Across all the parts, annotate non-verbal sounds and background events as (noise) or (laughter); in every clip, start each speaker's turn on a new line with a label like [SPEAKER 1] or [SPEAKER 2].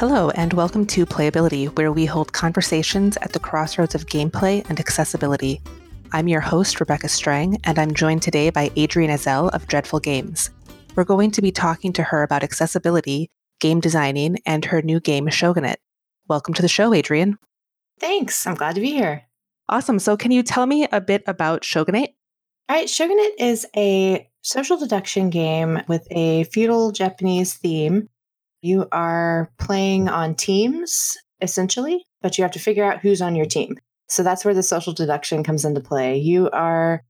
[SPEAKER 1] Hello, and welcome to Playability, where we hold conversations at the crossroads of gameplay and accessibility. I'm your host, Rebecca Strang, and I'm joined today by Adrienne Ezell of Dreadful Games. We're going to be talking to her about accessibility, game designing, and her new game, Shogunate. Welcome to the show, Adrienne.
[SPEAKER 2] Thanks. I'm glad to be here.
[SPEAKER 1] Awesome. So, can you tell me a bit about Shogunate?
[SPEAKER 2] All right. Shogunate is a social deduction game with a feudal Japanese theme. You are playing on teams, essentially, but you have to figure out who's on your team. So that's where the social deduction comes into play. You are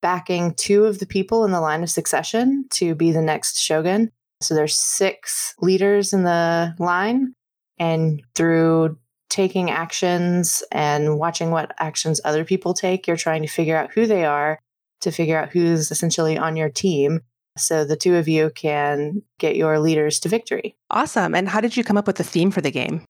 [SPEAKER 2] backing two of the people in the line of succession to be the next shogun. So there's six leaders in the line, and through taking actions and watching what actions other people take, you're trying to figure out who they are to figure out who's essentially on your team. So the two of you can get your leaders to victory.
[SPEAKER 1] Awesome. And how did you come up with the theme for the game?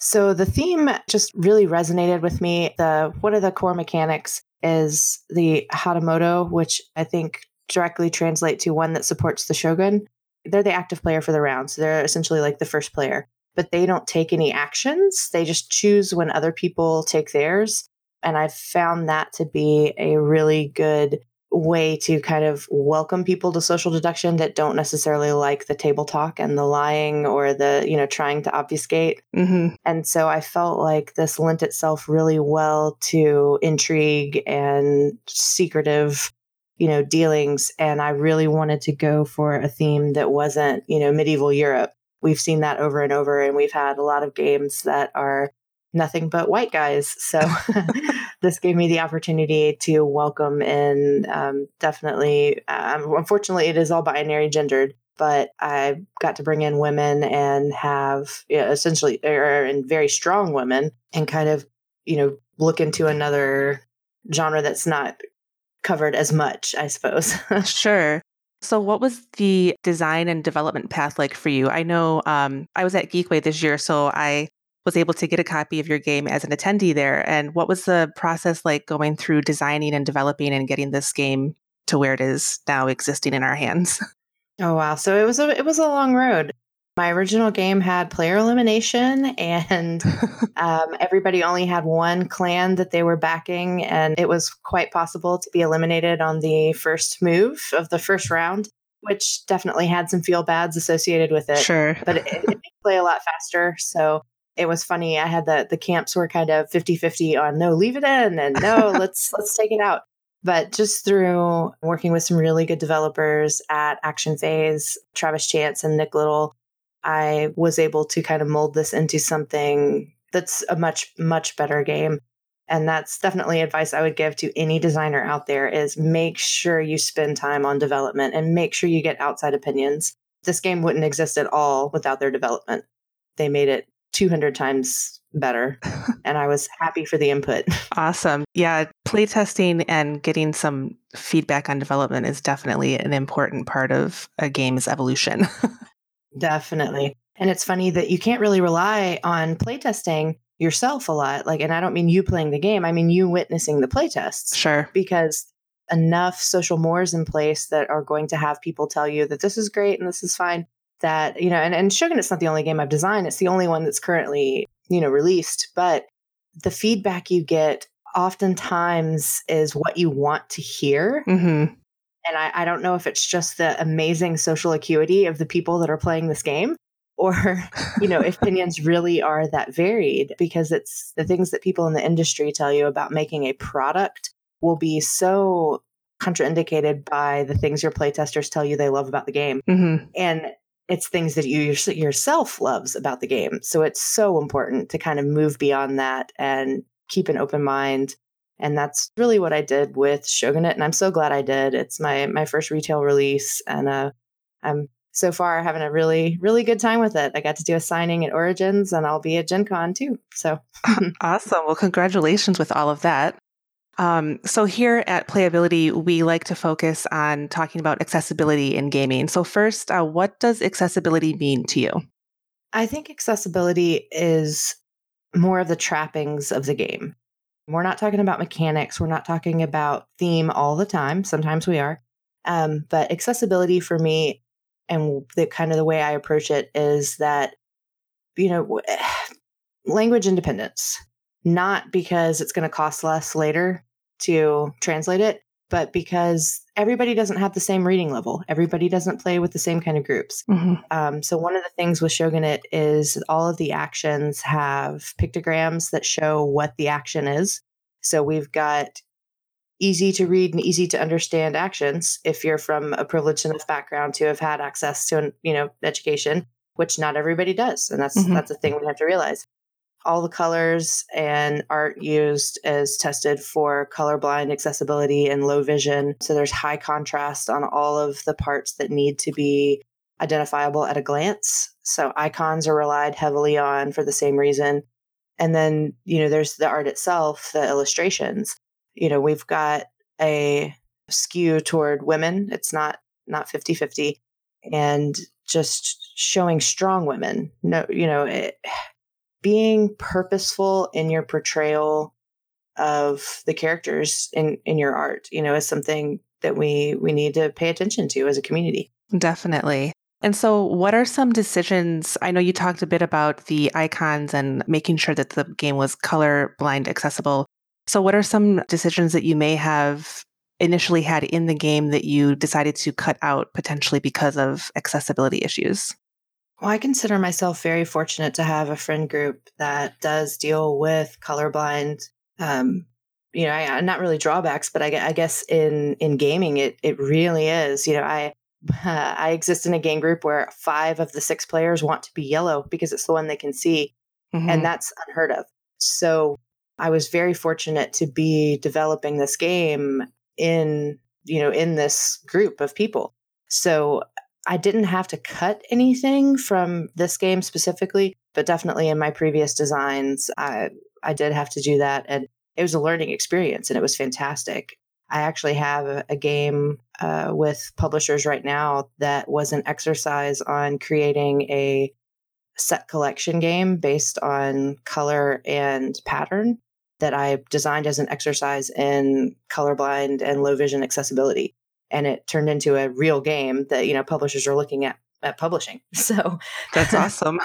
[SPEAKER 2] So the theme just really resonated with me. The one of the core mechanics is the Hatamoto, which I think directly translate to one that supports the shogun. They're the active player for the round. So they're essentially like the first player but they don't take any actions. They just choose when other people take theirs. And I've found that to be a really good way to kind of welcome people to social deduction that don't necessarily like the table talk and the lying or the, you know, trying to obfuscate. Mm-hmm. And so I felt like this lent itself really well to intrigue and secretive you know dealings and i really wanted to go for a theme that wasn't you know medieval europe we've seen that over and over and we've had a lot of games that are nothing but white guys. So (laughs) this gave me the opportunity to welcome in um, definitely um, unfortunately it is all binary gendered but i got to bring in women and have you know, essentially or and very strong women and kind of you know look into another genre that's not covered as much i suppose. (laughs)
[SPEAKER 1] Sure. So, what was the design and development path like for you? I know um, I was at Geekway this year, so I was able to get a copy of your game as an attendee there. And what was the process like going through designing and developing and getting this game to where it is now existing in our hands? (laughs)
[SPEAKER 2] Oh wow! So it was a it was a long road. My original game had player elimination, (laughs) and um, everybody only had one clan that they were backing, and it was quite possible to be eliminated on the first move of the first round, which definitely had some feel bads associated with it.
[SPEAKER 1] Sure.
[SPEAKER 2] But it, it play a lot faster. So it was funny. I had the the camps were kind of 50-50 on no, leave it in and no, (laughs) let's let's take it out. But just through working with some really good developers at Action Phase, Travis Chance and Nick Little, I was able to kind of mold this into something that's a much, much better game. And that's definitely advice I would give to any designer out there is make sure you spend time on development and make sure you get outside opinions. This game wouldn't exist at all without their development. They made it 200 times better (laughs) and I was happy for the input.
[SPEAKER 1] Awesome. Yeah, playtesting and getting some feedback on development is definitely an important part of a game's evolution. (laughs)
[SPEAKER 2] Definitely. And it's funny that you can't really rely on playtesting yourself a lot. Like, and I don't mean you playing the game, I mean you witnessing the playtests.
[SPEAKER 1] Sure.
[SPEAKER 2] Because enough social mores in place that are going to have people tell you that this is great and this is fine. That, you know, and, and Shogun's not the only game I've designed. It's the only one that's currently, you know, released. But the feedback you get oftentimes is what you want to hear. Mm-hmm. And I, I don't know if it's just the amazing social acuity of the people that are playing this game (laughs) or you know if opinions really are that varied because it's the things that people in the industry tell you about making a product will be so contraindicated by the things your playtesters tell you they love about the game mm-hmm. and it's things that you yourself loves about the game so it's so important to kind of move beyond that and keep an open mind and that's really what I did with Shogunate, and I'm so glad I did. It's my my first retail release, and uh, I'm so far having a really really good time with it. I got to do a signing at Origins, and I'll be at Gen Con too. So (laughs)
[SPEAKER 1] awesome! Well, congratulations with all of that. Um, so here at Playability, we like to focus on talking about accessibility in gaming. So first, uh, what does accessibility mean to you?
[SPEAKER 2] I think accessibility is more of the trappings of the game. We're not talking about mechanics. We're not talking about theme all the time. Sometimes we are. Um, but accessibility for me and the kind of the way I approach it is that you know, (sighs) language independence, not because it's going to cost less later to translate it, but because everybody doesn't have the same reading level. Everybody doesn't play with the same kind of groups. Mm-hmm. Um, so, one of the things with Shogunate is all of the actions have pictograms that show what the action is. So, we've got easy to read and easy to understand actions if you're from a privileged enough background to have had access to you know education which not everybody does and that's mm-hmm. that's a thing we have to realize all the colors and art used is tested for colorblind accessibility and low vision. So there's high contrast on all of the parts that need to be identifiable at a glance. So icons are relied heavily on for the same reason. And then, you know, there's the art itself, the illustrations. You know, we've got a skew toward women. It's not not 50-50 and just showing strong women. No, you know, it, being purposeful in your portrayal of the characters in in your art you know is something that we we need to pay attention to as a community.
[SPEAKER 1] Definitely. And so what are some decisions i know you talked a bit about the icons and making sure that the game was color blind accessible. So what are some decisions that you may have initially had in the game that you decided to cut out potentially because of accessibility issues
[SPEAKER 2] well, I consider myself very fortunate to have a friend group that does deal with colorblind. Um, you know, I, not really drawbacks, but I, I, guess in in gaming, it it really is. You know, I uh, (laughs) I exist in a game group where five of the six players want to be yellow because it's the one they can see, mm-hmm. and that's unheard of. So I was very fortunate to be developing this game in you know in this group of people. So I didn't have to cut anything from this game specifically, but definitely in my previous designs, I, I did have to do that. And it was a learning experience and it was fantastic. I actually have a, game uh, with publishers right now that was an exercise on creating a set collection game based on color and pattern that I designed as an exercise in colorblind and low vision accessibility and it turned into a real game that you know publishers are looking at at publishing. (laughs) So
[SPEAKER 1] that's (laughs) awesome.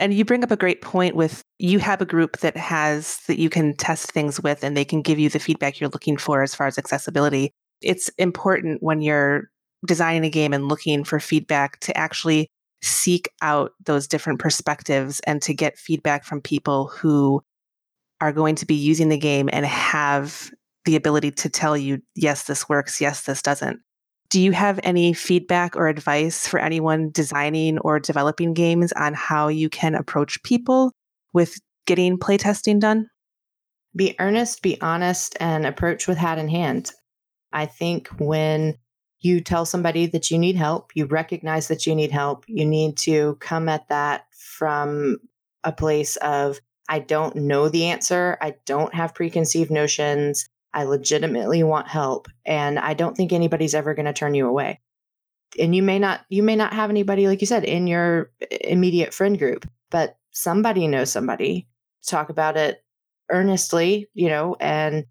[SPEAKER 1] and you bring up a great point with you have a group that has that you can test things with and they can give you the feedback you're looking for as far as accessibility. It's important when you're designing a game and looking for feedback to actually seek out those different perspectives and to get feedback from people who are going to be using the game and have the ability to tell you, yes, this works, yes, this doesn't. Do you have any feedback or advice for anyone designing or developing games on how you can approach people with getting playtesting done?
[SPEAKER 2] Be earnest, be honest, and approach with hat in hand. I think when you tell somebody that you need help, you recognize that you need help, you need to come at that from a place of, I don't know the answer. I don't have preconceived notions. I legitimately want help and I don't think anybody's ever going to turn you away. And you may not you may not have anybody like you said in your immediate friend group, but somebody knows somebody. Talk about it earnestly, you know, and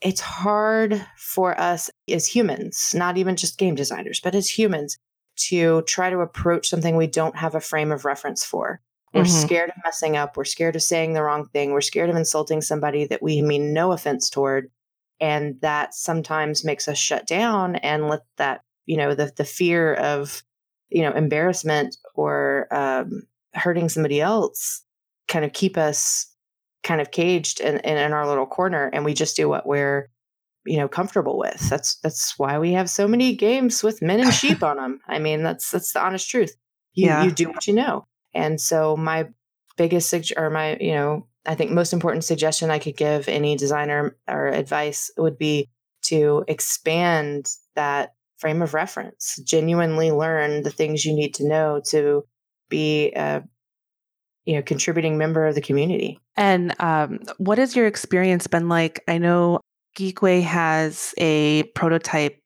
[SPEAKER 2] it's hard for us as humans, not even just game designers, but as humans to try to approach something we don't have a frame of reference for. We're mm-hmm. scared of messing up. We're scared of saying the wrong thing. We're scared of insulting somebody that we mean no offense toward and that sometimes makes us shut down and let that you know the the fear of you know embarrassment or um, hurting somebody else kind of keep us kind of caged in, in, in our little corner and we just do what we're you know comfortable with. That's that's why we have so many games with men and sheep (laughs) on them i mean that's that's the honest truth. You yeah. you do what you know. And so my biggest or my you know I think most important suggestion I could give any designer or advice would be to expand that frame of reference, genuinely learn the things you need to know to be a you know contributing member of the community.
[SPEAKER 1] And um, what has your experience been like? I know Geekway has a prototype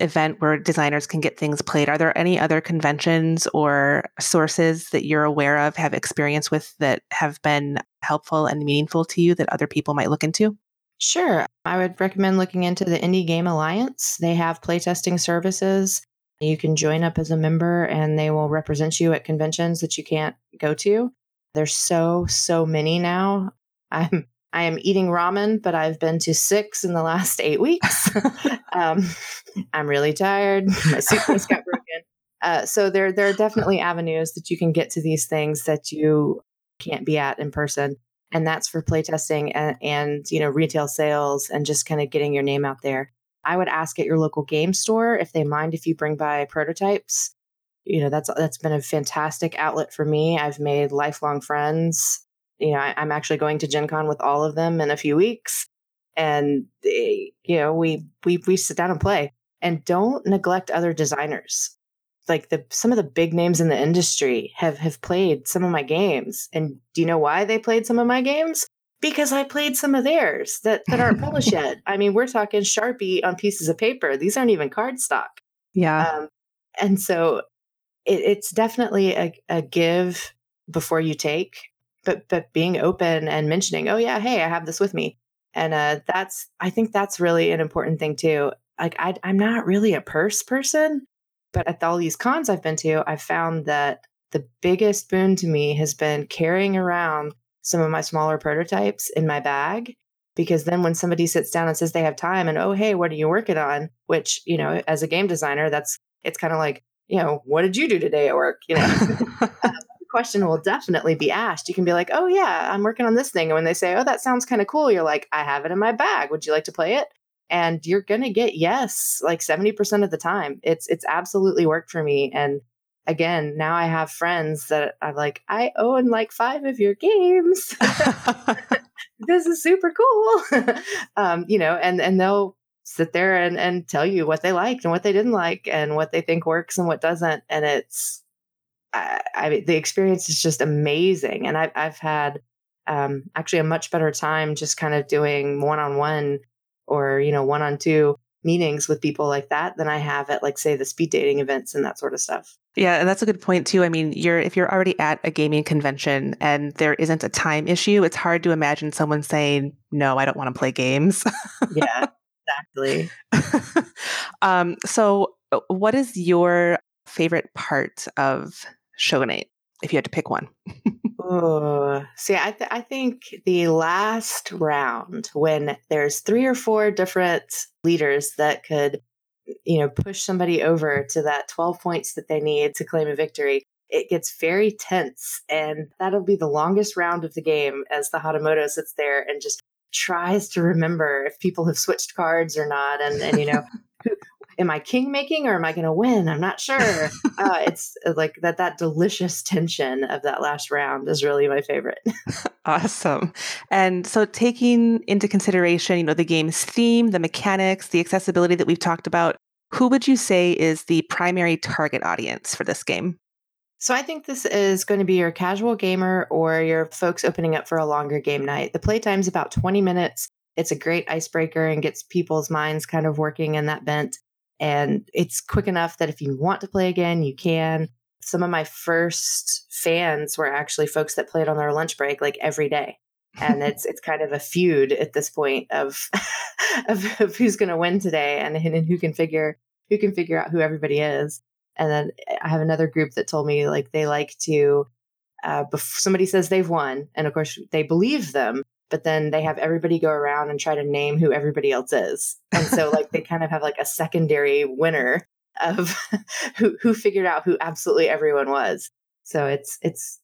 [SPEAKER 1] event where designers can get things played. Are there any other conventions or sources that you're aware of, have experience with that have been helpful and meaningful to you that other people might look into?
[SPEAKER 2] Sure. I would recommend looking into the Indie Game Alliance. They have playtesting services. You can join up as a member and they will represent you at conventions that you can't go to. There's so, so many now. (laughs) I'm I am eating ramen, but I've been to six in the last eight weeks. (laughs) um, I'm really tired. My suitcase got broken. Uh, so there, there are definitely avenues that you can get to these things that you can't be at in person, and that's for playtesting and, and you know retail sales and just kind of getting your name out there. I would ask at your local game store if they mind if you bring by prototypes. You know, that's that's been a fantastic outlet for me. I've made lifelong friends. You know, I, am actually going to Gen Con with all of them in a few weeks. And they, you know, we we we sit down and play. And don't neglect other designers. Like the some of the big names in the industry have have played some of my games. And do you know why they played some of my games? because I played some of theirs that, that aren't (laughs) published yet. I mean, we're talking Sharpie on pieces of paper. These aren't even cardstock.
[SPEAKER 1] Yeah. Um,
[SPEAKER 2] and so it, it's definitely a, a give before you take, but but being open and mentioning, oh yeah, hey, I have this with me, and uh, that's I think that's really an important thing too. Like I, I'm not really a purse person, but at all these cons I've been to, I've found that the biggest boon to me has been carrying around some of my smaller prototypes in my bag because then when somebody sits down and says they have time and oh hey what are you working on? which you know as a game designer that's it's kind of like you know what did you do today at work? you know? The (laughs) question will definitely be asked you can be like oh yeah i'm working on this thing and when they say oh that sounds kind of cool you're like i have it in my bag would you like to play it and you're going to get yes like 70% of the time it's it's absolutely worked for me and again, now I have friends that I'm like, I own like five of your games. (laughs) (laughs) this is super cool. (laughs) um, you know, and and they'll sit there and, and tell you what they liked and what they didn't like and what they think works and what doesn't. And it's I, I the experience is just amazing. And I've I've had um, actually a much better time just kind of doing one on one or you know one on two meetings with people like that than I have at like say the speed dating events and that sort of stuff.
[SPEAKER 1] Yeah, and that's a good point too. I mean, you're if you're already at a gaming convention and there isn't a time issue, it's hard to imagine someone saying, "No, I don't want to play games."
[SPEAKER 2] yeah, (laughs) exactly.
[SPEAKER 1] um, so, uh, what is your favorite part of Shogunate, if you had to pick one? (laughs)
[SPEAKER 2] oh, see, I th- I think the last round when there's three or four different leaders that could you know, push somebody over to that 12 points that they need to claim a victory, it gets very tense. And that'll be the longest round of the game as the Hatamoto sits there and just tries to remember if people have switched cards or not. And, and you know, (laughs) am I king making or am I going to win? I'm not sure. (laughs) Uh, it's uh, like that, that delicious tension of that last round is really my favorite. (laughs)
[SPEAKER 1] awesome. And so taking into consideration, you know, the game's theme, the mechanics, the accessibility that we've talked about, who would you say is the primary target audience for this game?
[SPEAKER 2] So I think this is going to be your casual gamer or your folks opening up for a longer game night. The playtime's about 20 minutes. It's a great icebreaker and gets people's minds kind of working in that bent. And it's quick enough that if you want to play again, you can. Some of my first fans were actually folks that played on their lunch break like every day. and (laughs) it's it's kind of a feud at this point of (laughs) of, of who's going to win today and, and who can figure who can figure out who everybody is. And then I have another group that told me like they like to uh, somebody says they've won, and of course they believe them, but then they have everybody go around and try to name who everybody else is. And so like they kind of have like a secondary winner of (laughs) who who figured out who absolutely everyone was. So it's it's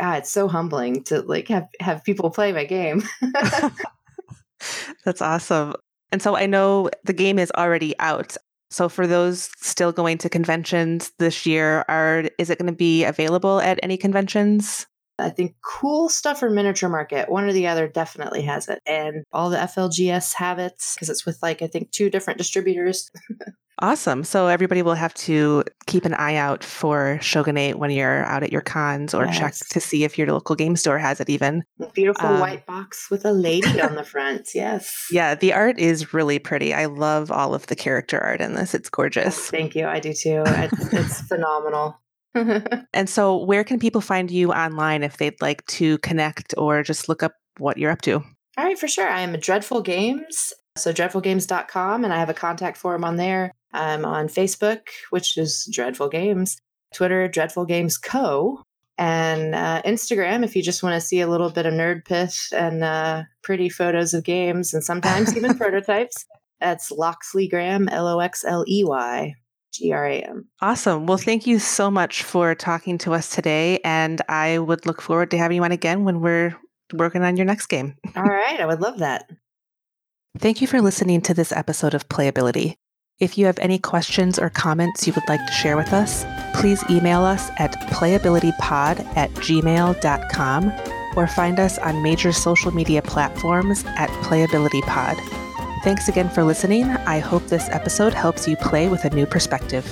[SPEAKER 2] ah, it's so humbling to like have have people play my game. (laughs)
[SPEAKER 1] That's awesome. And so I know the game is already out. So for those still going to conventions this year, are is it going to be available at any conventions?
[SPEAKER 2] I think cool stuff or miniature market, one or the other definitely has it. And all the FLGS have it because it's with like, I think, two different distributors. (laughs)
[SPEAKER 1] awesome. So everybody will have to keep an eye out for Shogunate when you're out at your cons or yes. check to see if your local game store has it even.
[SPEAKER 2] Beautiful um, white box with a lady on the (laughs) front. Yes.
[SPEAKER 1] Yeah, the art is really pretty. I love all of the character art in this. It's gorgeous.
[SPEAKER 2] Thank you. I do too. It's, it's (laughs) phenomenal. (laughs)
[SPEAKER 1] and so, where can people find you online if they'd like to connect or just look up what you're up to?
[SPEAKER 2] All right, for sure. I am a Dreadful Games. So, dreadfulgames.com, and I have a contact form on there. I'm on Facebook, which is Dreadful Games, Twitter, Dreadful Games Co., and uh, Instagram if you just want to see a little bit of nerd pith and uh, pretty photos of games and sometimes even (laughs) prototypes. That's Loxley Gram, L O X L E Y G R A M.
[SPEAKER 1] Awesome. Well, thank you so much for talking to us today. And I would look forward to having you on again when we're working on your next game. (laughs)
[SPEAKER 2] All right. I would love that.
[SPEAKER 1] Thank you for listening to this episode of Playability. If you have any questions or comments you would like to share with us, please email us at playabilitypod at gmail.com or find us on major social media platforms at playabilitypod. Thanks again for listening. I hope this episode helps you play with a new perspective.